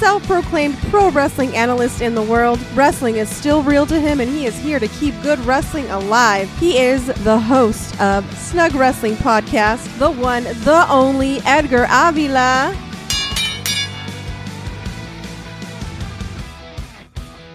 self proclaimed pro wrestling analyst in the world. Wrestling is still real to him, and he is here to keep good wrestling alive. He is the host of Snug Wrestling Podcast, the one, the only Edgar Avila.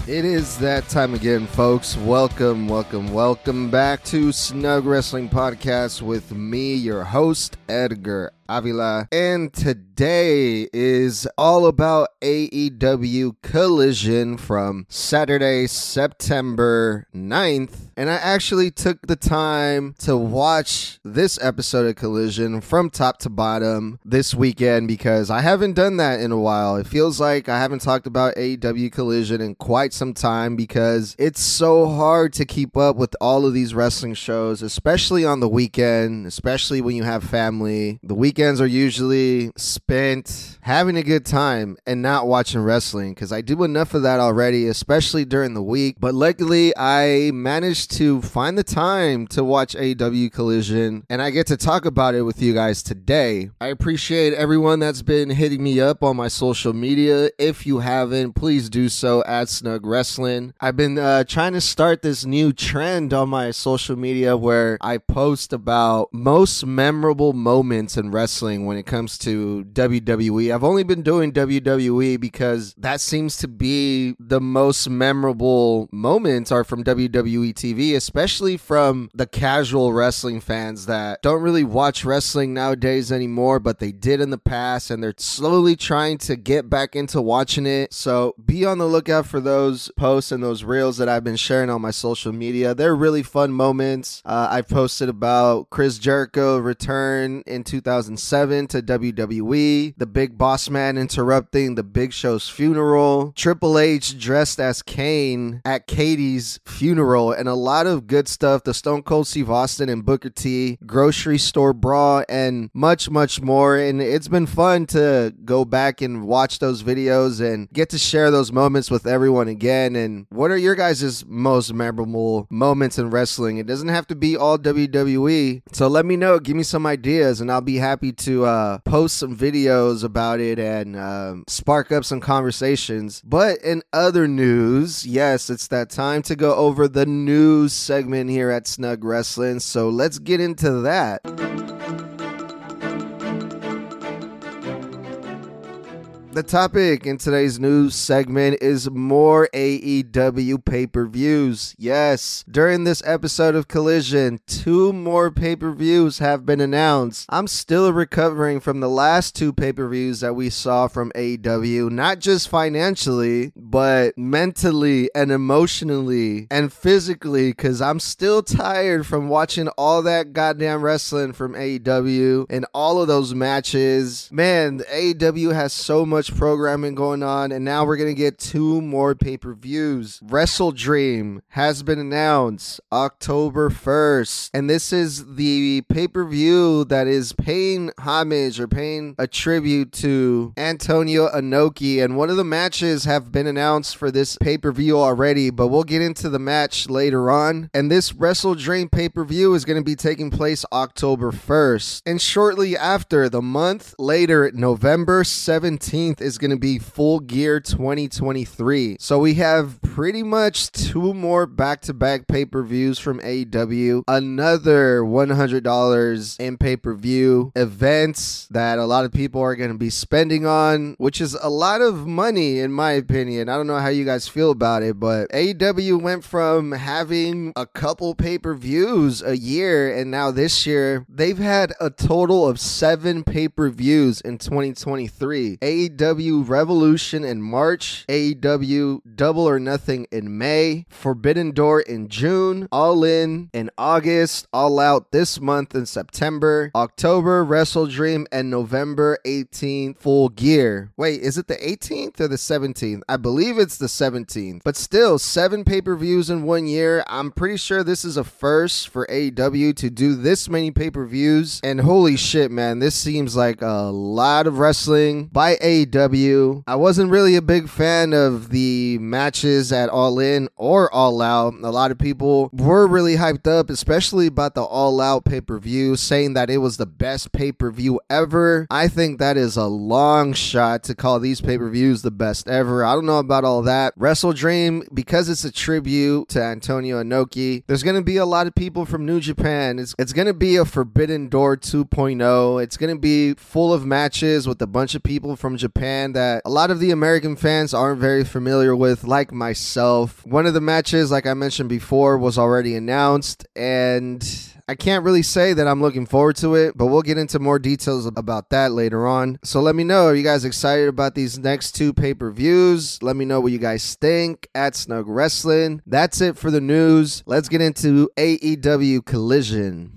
It is that time again, folks. Welcome, welcome, welcome back to Snug Wrestling Podcast with me, your host, Edgar Avila. And today is all about AEW Collision from Saturday, September 9th. And I actually took the time to watch this episode of Collision from top to bottom this weekend because I haven't done that in a while. It feels like I haven't talked about AEW Collision in quite some time because it's so hard to keep up with all of these wrestling shows, especially on the weekend, especially when you have family. The weekends are usually spent having a good time and not watching wrestling because I do enough of that already, especially during the week. But luckily, I managed to find the time to watch AEW Collision and I get to talk about it with you guys today. I appreciate everyone that's been hitting me up on my social media. If you haven't, please do so at Snug Wrestling. I've been uh, trying to start this new trend on my social media where I post about most memorable moments in wrestling when it comes to WWE. I've only been doing WWE because that seems to be the most memorable moments are from WWE TV, especially from the casual wrestling fans that don't really watch wrestling nowadays anymore, but they did in the past and they're slowly trying to get back into watching it. So be on the lookout for those posts and those reels that I've been sharing on my social media. They're really fun moments. Uh, I've posted about Chris Jericho return in 2007 to WWE, the big boss man interrupting the Big Show's funeral, Triple H dressed as Kane at Katie's funeral, and a lot of good stuff. The Stone Cold Steve Austin and Booker T, grocery store brawl, and much, much more. And it's been fun to go back and watch those videos and get to share those moments with everyone again. And what are your guys' most memorable moments in wrestling? It doesn't have to be all WWE. So let me know. Give me some ideas, and I'll be happy to uh, post some videos about it and um, spark up some conversations. But in other news, yes, it's that time to go over the news segment here at Snug Wrestling. So let's get into that. The topic in today's news segment is more AEW pay per views. Yes, during this episode of Collision, two more pay per views have been announced. I'm still recovering from the last two pay per views that we saw from AEW, not just financially, but mentally and emotionally and physically, because I'm still tired from watching all that goddamn wrestling from AEW and all of those matches. Man, AEW has so much programming going on, and now we're gonna get two more pay per views. Wrestle Dream has been announced October 1st, and this is the pay per view that is paying homage or paying a tribute to Antonio Inoki. And one of the matches have been announced for this pay per view already, but we'll get into the match later on. And this Wrestle Dream pay per view is to be taking place October 1st. And shortly after, the month later, November 17th, is going to be Full Gear 2023. So we have pretty much two more back to back pay per views from AEW, another $100 in pay per view events that a lot of people are going to be spending on, which is a lot of money, in my opinion. I don't know how you guys feel about it, but AEW went from having a couple pay per views a year, and now this year they've had a total of seven pay per views in 2023. AEW AEW Revolution in March, AEW Double or Nothing in May, Forbidden Door in June, All In in August, All Out this month in September, October Wrestle Dream, and November 18th Full Gear. Wait, is it the 18th or the 17th? I believe it's the 17th. But still, seven pay per views in one year. I'm pretty sure this is a first for AEW to do this many pay per views. And holy shit, man, this seems like a lot of wrestling by AEW. I wasn't really a big fan of the matches at All In or All Out. A lot of people were really hyped up, especially about the All Out pay per view, saying that it was the best pay per view ever. I think that is a long shot to call these pay per views the best ever. I don't know about all that. Wrestle Dream, because it's a tribute to Antonio Inoki, there's going to be a lot of people from New Japan. It's, it's going to be a Forbidden Door 2.0. It's going to be full of matches with a bunch of people from Japan that a lot of the American fans aren't very familiar with, like myself. One of the matches, like I mentioned before, was already announced, and I can't really say that I'm looking forward to it, but we'll get into more details about that later on. So let me know. Are you guys excited about these next two pay per views? Let me know what you guys think at Snug Wrestling. That's it for the news. Let's get into AEW Collision.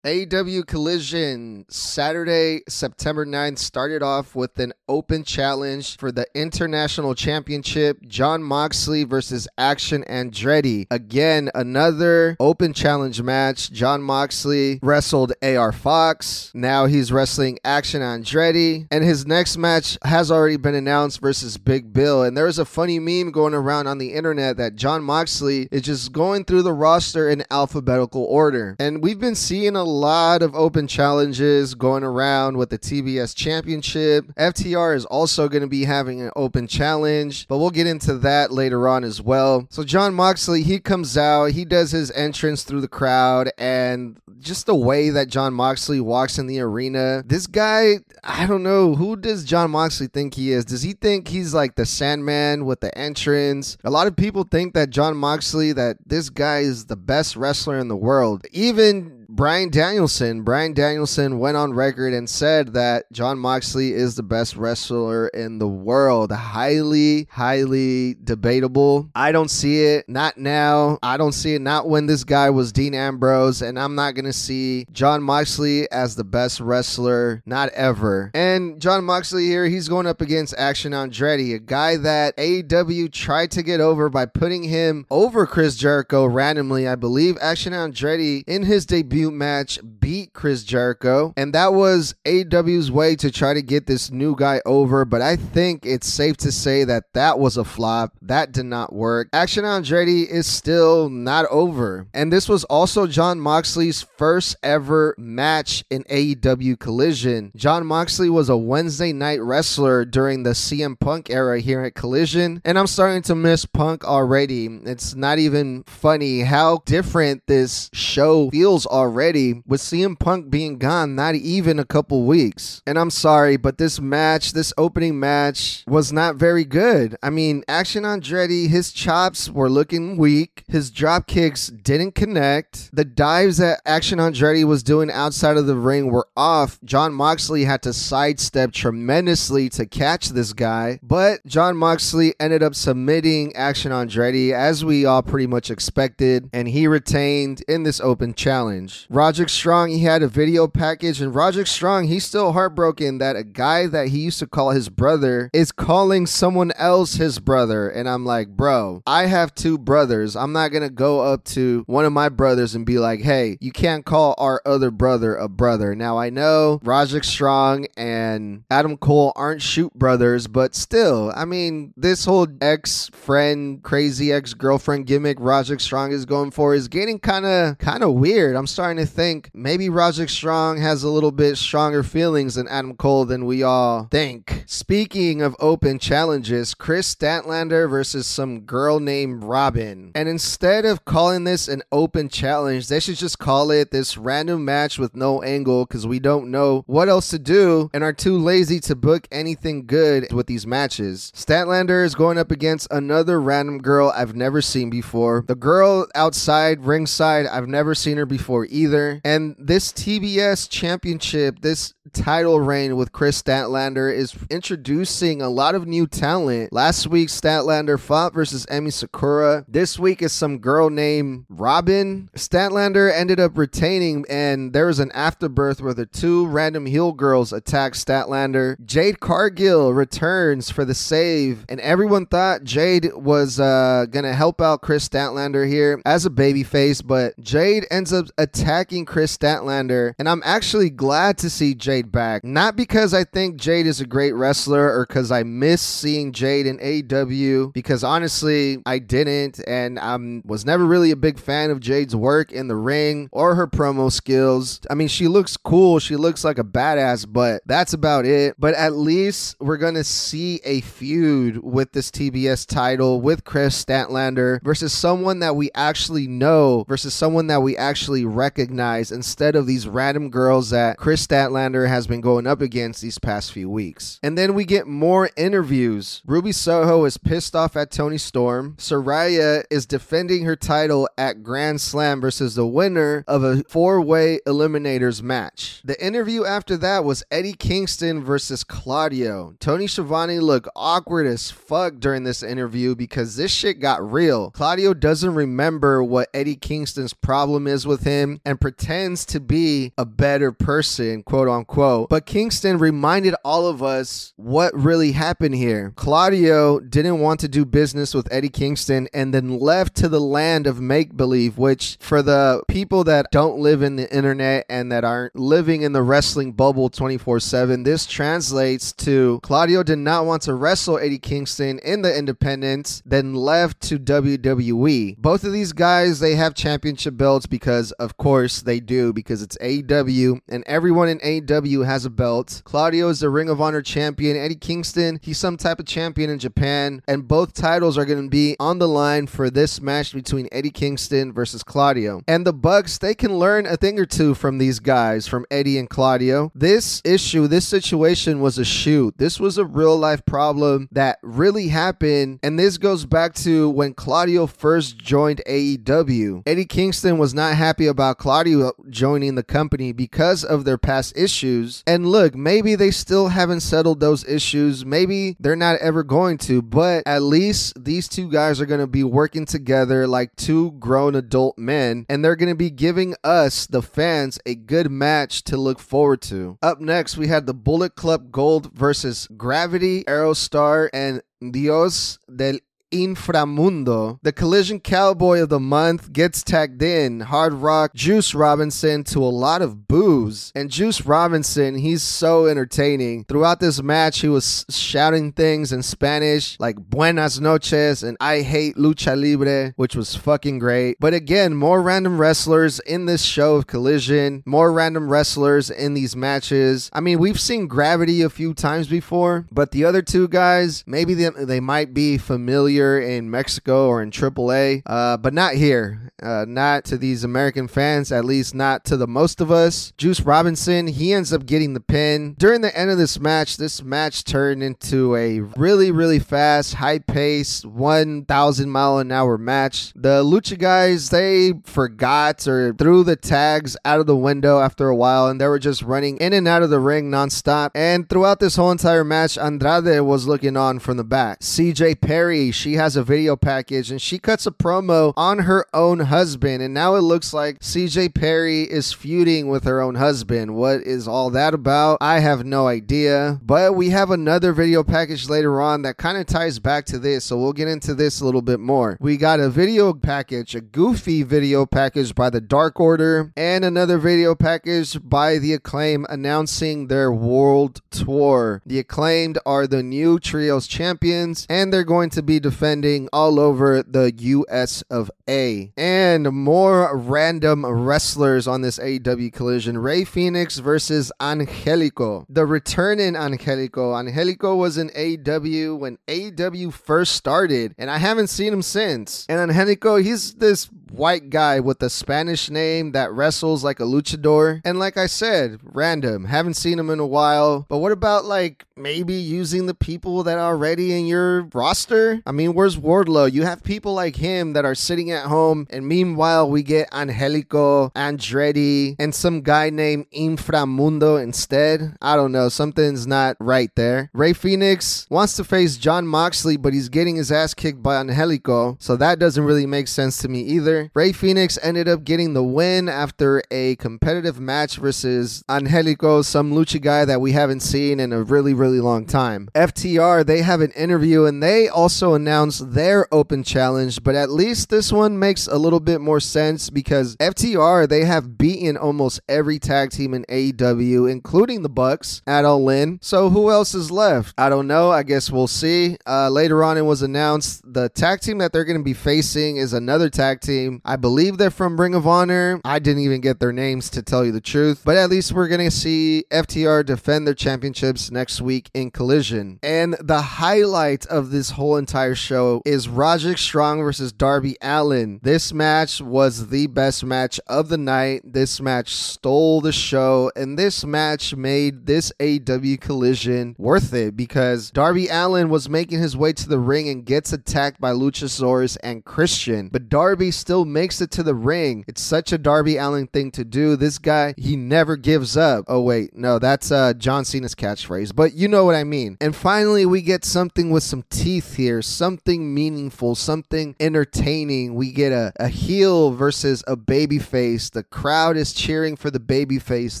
AEW Collision Saturday, September 9th started off with an open challenge for the International Championship Jon Moxley versus Action Andretti. Again, another open challenge match. Jon Moxley wrestled AR Fox. Now he's wrestling Action Andretti. And his next match has already been announced versus Big Bill. And there's a funny meme going around on the internet that Jon Moxley is just going through the roster in alphabetical order. And we've been seeing a lot of open challenges going around with the TBS Championship. FTR is also going to be having an open challenge, but we'll get into that later on as well. So, Jon Moxley, he comes out, he does his entrance through the crowd, and just the way that Jon Moxley walks in the arena, this guy, I don't know, who does Jon Moxley think he is? Does he think he's like the Sandman with the entrance? A lot of people think that Jon Moxley, that this guy is the best wrestler in the world. Even Bryan Danielson. Bryan Danielson went on record and said that Jon Moxley is the best wrestler in the world. Highly, highly debatable. I don't see it. Not now. I don't see it. Not when this guy was Dean Ambrose. And I'm not going to see Jon Moxley as the best wrestler. Not ever. And Jon Moxley here, he's going up against Action Andretti, a guy that AEW tried to get over by putting him over Chris Jericho randomly. I believe Action Andretti in his debut match beat Chris Jericho, and that was AEW's way to try to get this new guy over. But I think it's safe to say that that was a flop. That did not work. Action Andretti is still not over, and this was also Jon Moxley's first ever match in AEW Collision. Jon Moxley was a Wednesday night wrestler during the CM Punk era here at Collision, and I'm starting to miss Punk already. It's not even funny how different this show feels already already with CM Punk being gone not even a couple weeks. And I'm sorry, but this match, this opening match, was not very good. I mean, Action Andretti, his chops were looking weak. His drop kicks didn't connect. The dives that Action Andretti was doing outside of the ring were off. Jon Moxley had to sidestep tremendously to catch this guy. But Jon Moxley ended up submitting Action Andretti as we all pretty much expected, and he retained in this open challenge. Roderick Strong, he had a video package, and Roderick Strong, he's still heartbroken that a guy that he used to call his brother is calling someone else his brother. And I'm like, bro, I have two brothers. I'm not gonna go up to one of my brothers and be like, hey, you can't call our other brother a brother. Now I know Roderick Strong and Adam Cole aren't shoot brothers, but still, I mean, this whole ex friend, crazy ex girlfriend gimmick Roderick Strong is going for is getting kind of kind of weird. I'm starting to think maybe Roderick Strong has a little bit stronger feelings than Adam Cole than we all think. Speaking of open challenges, Kris Statlander versus some girl named Robin. And instead of calling this an open challenge, they should just call it this random match with no angle because we don't know what else to do and are too lazy to book anything good with these matches. Statlander is going up against another random girl I've never seen before. The girl outside ringside, I've never seen her before either. And this TBS championship, this title reign with Kris Statlander is introducing a lot of new talent. Last week, Statlander fought versus Emi Sakura. This week is some girl named Robin. Statlander ended up retaining, and there was an afterbirth where the two random heel girls attacked Statlander. Jade Cargill returns for the save, and everyone thought Jade was uh, gonna help out Chris Statlander here as a babyface, but Jade ends up attacking Kris Statlander, and I'm actually glad to see Jade back. Not because I think Jade is a great wrestler or because I miss seeing Jade in AEW, because honestly, I didn't, and I was never really a big fan of Jade's work in the ring or her promo skills. I mean, she looks cool, she looks like a badass, but that's about it. But at least we're gonna see a feud with this TBS title with Kris Statlander versus someone that we actually know versus someone that we actually recognize instead of these random girls that Kris Statlander has been going up against these past few weeks. And then we get more interviews. Ruby Soho is pissed off at Toni Storm. Saraya is defending her title at Grand Slam versus the winner of a four way eliminators match. The interview after that was Eddie Kingston versus Claudio. Tony Schiavone looked awkward as fuck during this interview because this shit got real. Claudio doesn't remember what Eddie Kingston's problem is with him and pretends to be a better person, quote unquote. But Kingston reminded all of us what really happened here. Claudio didn't want to do business with Eddie Kingston and then left to the land of make believe, which for the people that don't live in the internet and that aren't living in the wrestling bubble 24 7, this translates to Claudio did not want to wrestle Eddie Kingston in the independents, then left to WWE. Both of these guys, they have championship belts because, of course, they do, because it's AEW and everyone in AEW has a belt. Claudio is the Ring of Honor champion. Eddie Kingston, he's some type of champion in Japan. And both titles are going to be on the line for this match between Eddie Kingston versus Claudio. And the Bucks, they can learn a thing or two from these guys, from Eddie and Claudio. This issue, this situation was a shoot. This was a real life problem that really happened. And this goes back to when Claudio first joined AEW. Eddie Kingston was not happy about Claudio joining the company because of their past issues. And look, maybe they still haven't settled those issues. Maybe they're not ever going to, but at least these two guys are going to be working together like two grown adult men, and they're going to be giving us, the fans, a good match to look forward to. Up next, we had the Bullet Club Gold versus Gravity, Aerostar, and Dios del Inframundo. The Collision Cowboy of the Month gets tagged in. Hard Rock Juice Robinson to a lot of booze. And Juice Robinson, he's so entertaining. Throughout this match, he was shouting things in Spanish like Buenas noches and I hate lucha libre, which was fucking great. But again, more random wrestlers in this show of Collision, more random wrestlers in these matches. I mean, we've seen Gravity a few times before, but the other two guys, maybe they, they might be familiar in Mexico or in AAA, uh, but not here. Uh, not to these American fans, at least not to the most of us. Juice Robinson, he ends up getting the pin. During the end of this match, this match turned into a really, really fast, high paced, 1,000 mile an hour match. The Lucha guys, they forgot or threw the tags out of the window after a while, and they were just running in and out of the ring nonstop. And throughout this whole entire match, Andrade was looking on from the back. CJ Perry, she has a video package and she cuts a promo on her own husband. And now it looks like CJ Perry is feuding with her own husband. What is all that about? I have no idea. But we have another video package later on that kind of ties back to this. So we'll get into this a little bit more. We got a video package, a goofy video package by the Dark Order, and another video package by the Acclaim announcing their world tour. The Acclaimed are the new Trios champions, and they're going to be defending all over the US of A. And more random wrestlers on this AEW collision. Rey Fénix versus Angelico. The returning Angelico. Angelico was in AEW when AEW first started, and I haven't seen him since. And Angelico, he's this white guy with a Spanish name that wrestles like a luchador. And like I said, random. Haven't seen him in a while. But what about like maybe using the people that are already in your roster? I mean, where's Wardlow? You have people like him that are sitting at home, and meanwhile, we get Angelico, Andretti, and some guy named Inframundo instead. I don't know. Something's not right there. Rey Fénix wants to face Jon Moxley, but he's getting his ass kicked by Angelico, so that doesn't really make sense to me either. Rey Fénix ended up getting the win after a competitive match versus Angelico, some lucha guy that we haven't seen in a really, really long time. FTR, they have an interview and they also announced their open challenge, but at least this one makes a little bit more sense because FTR, they have beaten almost every tag team in AEW, including the Bucks at All In. So who else is left? I don't know. I guess we'll see. Uh, later on, it was announced the tag team that they're going to be facing is another tag team. I believe they're from Ring of Honor. I didn't even get their names to tell you the truth, but at least we're going to see FTR defend their championships next week in Collision. And the highlight of this whole entire show is Roderick Strong versus Darby Allin. This match was the best match of the night. This match stole the show, and this match made this AEW Collision worth it because Darby Allin was making his way to the ring and gets attacked by Luchasaurus and Christian, but Darby still makes it to the ring. It's such a Darby Allin thing to do. This guy, he never gives up. Oh wait, no, that's uh John Cena's catchphrase, but you know what I mean. And finally, we get something with some teeth here, something meaningful, something entertaining. We get a, a heel versus a baby face. The crowd is cheering for the baby face.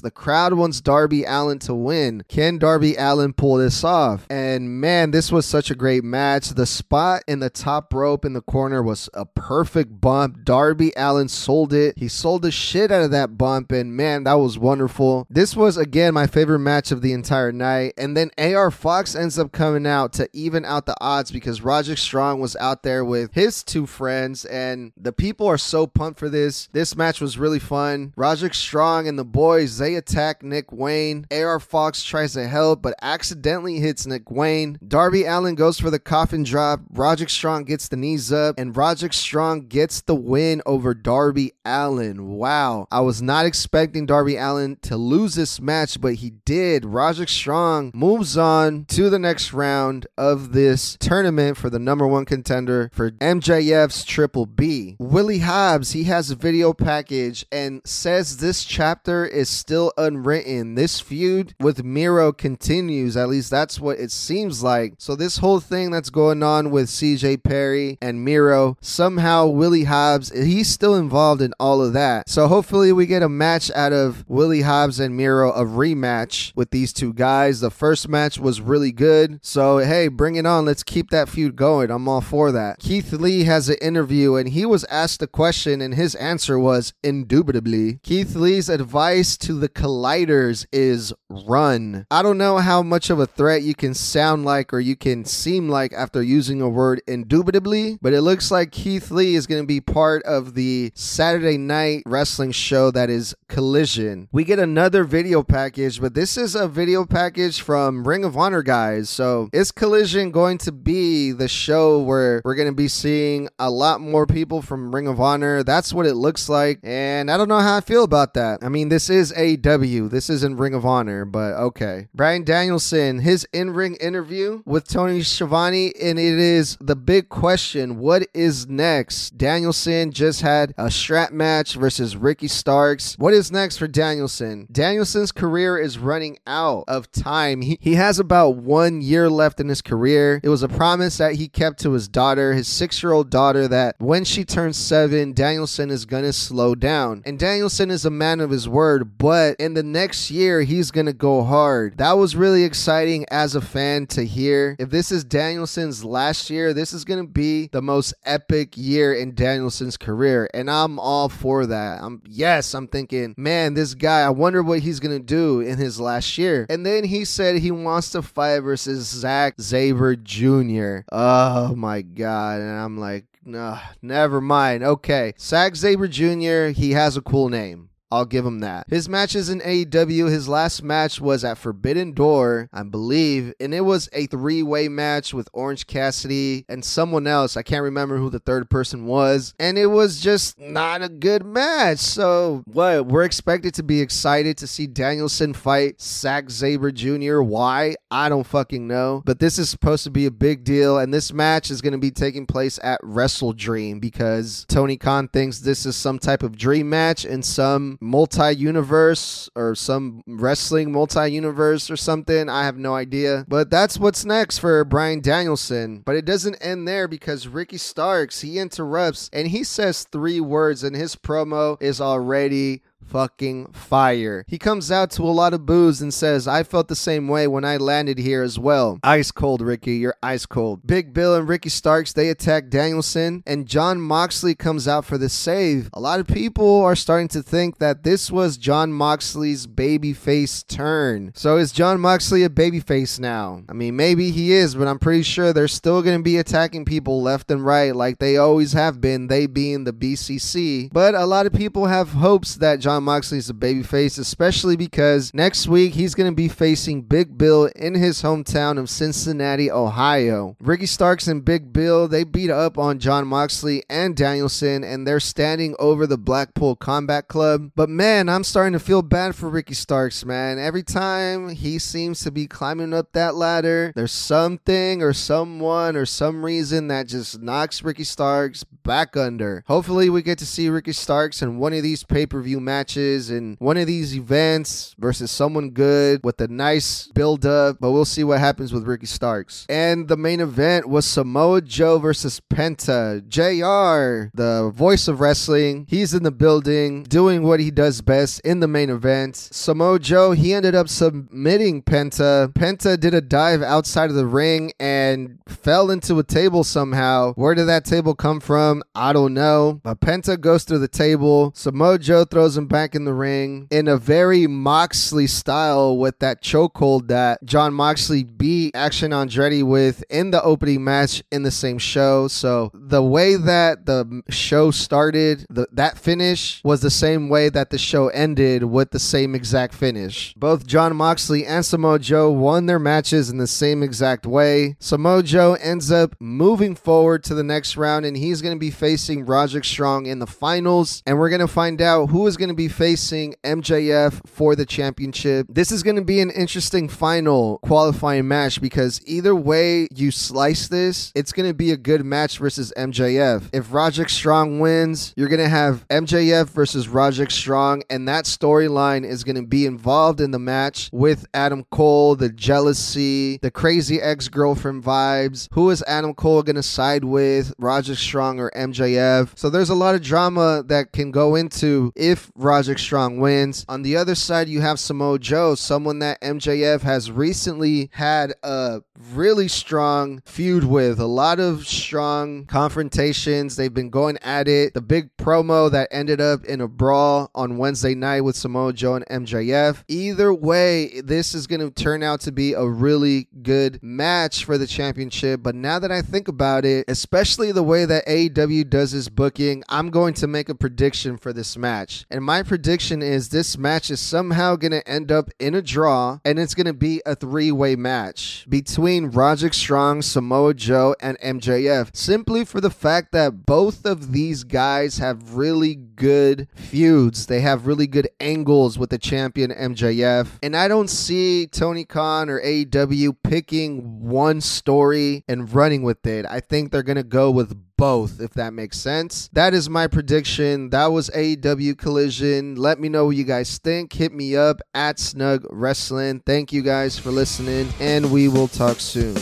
The crowd wants Darby Allin to win. Can Darby Allin pull this off? And man, this was such a great match. The spot in the top rope in the corner was a perfect bump. Darby Allin sold it. He sold the shit out of that bump, and man, that was wonderful. This was again my favorite match of the entire night. And then AR Fox ends up coming out to even out the odds because Roderick Strong was out there with his two friends, and the people are so pumped for this. This match was really fun. Roderick Strong and the boys they attack Nick Wayne. AR Fox tries to help, but accidentally hits Nick Wayne. Darby Allin goes for the coffin drop. Roderick Strong gets the knees up, and Roderick Strong gets the win over Darby Allin. Wow. I was not expecting Darby Allin to lose this match, but he did. Roderick Strong moves on to the next round of this tournament for the number one contender for MJF's Triple B. Willie Hobbs, he has a video package and says this chapter is still unwritten. This feud with Miro continues. At least that's what it seems like. So this whole thing that's going on with CJ Perry and Miro, somehow Willie Hobbs, he's still involved in all of that. So hopefully we get a match out of Willie Hobbs and Miro, a rematch with these two guys. The first match was really good. So hey, bring it on. Let's keep that feud going. I'm all for that. Keith Lee has an interview and he was asked a question and his answer was indubitably. Keith Lee's advice to the colliders is run. I don't know how much of a threat you can sound like or you can seem like after using a word indubitably, but it looks like Keith Lee is going to be part of the Saturday night wrestling show that is Collision. We get another video package, but this is a video package from Ring of Honor guys. So is Collision going to be the show where we're going to be seeing a lot more people from Ring of Honor? That's what it looks like. And I don't know how I feel about that. I mean, this is AEW. This isn't Ring of Honor, but okay. Bryan Danielson, his in-ring interview with Tony Schiavone, and it is the big question, what is next? Danielson just had a strap match versus Ricky Starks. What is next for Danielson? Danielson's career is running out of time. He, he has about one year left in his career. It was a promise that he kept to his daughter, his six year old daughter, that when she turns seven, Danielson is going to slow down. And Danielson is a man of his word, but in the next year, he's going to go hard. That was really exciting as a fan to hear. If this is Danielson's last year, this is going to be the most epic year in Danielson's career. And I'm all for that. I'm, yes, I'm thinking, man, this guy, I wonder what he's to do in his last year. And then he said he wants to fight versus Zack Sabre Jr. Oh my God. And I'm like, nah, never mind. Okay. Zack Sabre Jr., he has a cool name. I'll give him that. His matches in AEW, his last match was at Forbidden Door, I believe, and it was a three way match with Orange Cassidy and someone else. I can't remember who the third person was. And it was just not a good match. So, what? We're expected to be excited to see Danielson fight Zack Sabre Jr. Why? I don't fucking know. But this is supposed to be a big deal, and this match is going to be taking place at Wrestle Dream because Tony Khan thinks this is some type of dream match and some multi universe or some wrestling multi universe or something. I have no idea. But that's what's next for Brian Danielson. But it doesn't end there because Ricky Starks, he interrupts and he says three words, and his promo is already fucking fire. He comes out to a lot of boos and says, I felt the same way when I landed here as well. Ice cold, Ricky. You're ice cold. Big Bill and Ricky Starks, they attack Danielson, and Jon Moxley comes out for the save. A lot of people are starting to think that this was Jon Moxley's babyface turn. So is Jon Moxley a babyface now? I mean, maybe he is, but I'm pretty sure they're still going to be attacking people left and right like they always have been, they being the BCC. But a lot of people have hopes that Jon Moxley is a babyface, especially because next week he's going to be facing Big Bill in his hometown of Cincinnati, Ohio. Ricky Starks and Big Bill, they beat up on Jon Moxley and Danielson, and they're standing over the Blackpool Combat Club. But man, I'm starting to feel bad for Ricky Starks, man. Every time he seems to be climbing up that ladder, there's something or someone or some reason that just knocks Ricky Starks back under. Hopefully, we get to see Ricky Starks in one of these pay per view matches in one of these events versus someone good with a nice build up, but we'll see what happens with Ricky Starks. And the main event was Samoa Joe versus Penta. JR, the voice of wrestling, he's in the building doing what he does best in the main event. Samoa Joe, he ended up submitting Penta. Penta did a dive outside of the ring and fell into a table somehow. Where did that table come from? I don't know. But Penta goes through the table. Samoa Joe throws him back in the ring in a very Moxley style with that chokehold that Jon Moxley beat Action Andretti with in the opening match in the same show. So the way that the show started, the, that finish was the same way that the show ended with the same exact finish. Both Jon Moxley and Samoa Joe won their matches in the same exact way. Samoa Joe ends up moving forward to the next round and he's going to be facing Roderick Strong in the finals. And we're going to find out who is going to be facing MJF for the championship. This is going to be an interesting final qualifying match because either way you slice this, it's going to be a good match versus MJF. If Roderick Strong wins, you're going to have MJF versus Roderick Strong, and that storyline is going to be involved in the match with Adam Cole, the jealousy, the crazy ex girlfriend vibes. Who is Adam Cole going to side with, Roderick Strong or MJF? So there's a lot of drama that can go into if Roderick Strong wins. On the other side, you have Samoa Joe, someone that MJF has recently had a really strong feud with, a lot of strong confrontations. They've been going at it. The big promo that ended up in a brawl on Wednesday night with Samoa Joe and MJF. Either way, this is going to turn out to be a really good match for the championship. But now that I think about it, especially the way that AEW does his booking, I'm going to make a prediction for this match. And my prediction is this match is somehow going to end up in a draw and it's going to be a three way match between Roderick Strong, Samoa Joe, and MJF. Simply for the fact that both of these guys have really good feuds. They have really good angles with the champion MJF. And I don't see Tony Khan or AEW picking one story and running with it. I think they're going to go with both, if that makes sense. That is my prediction. That was AEW Collision. Let me know what you guys think. Hit me up at Snug Wrestling. Thank you guys for listening, and we will talk soon.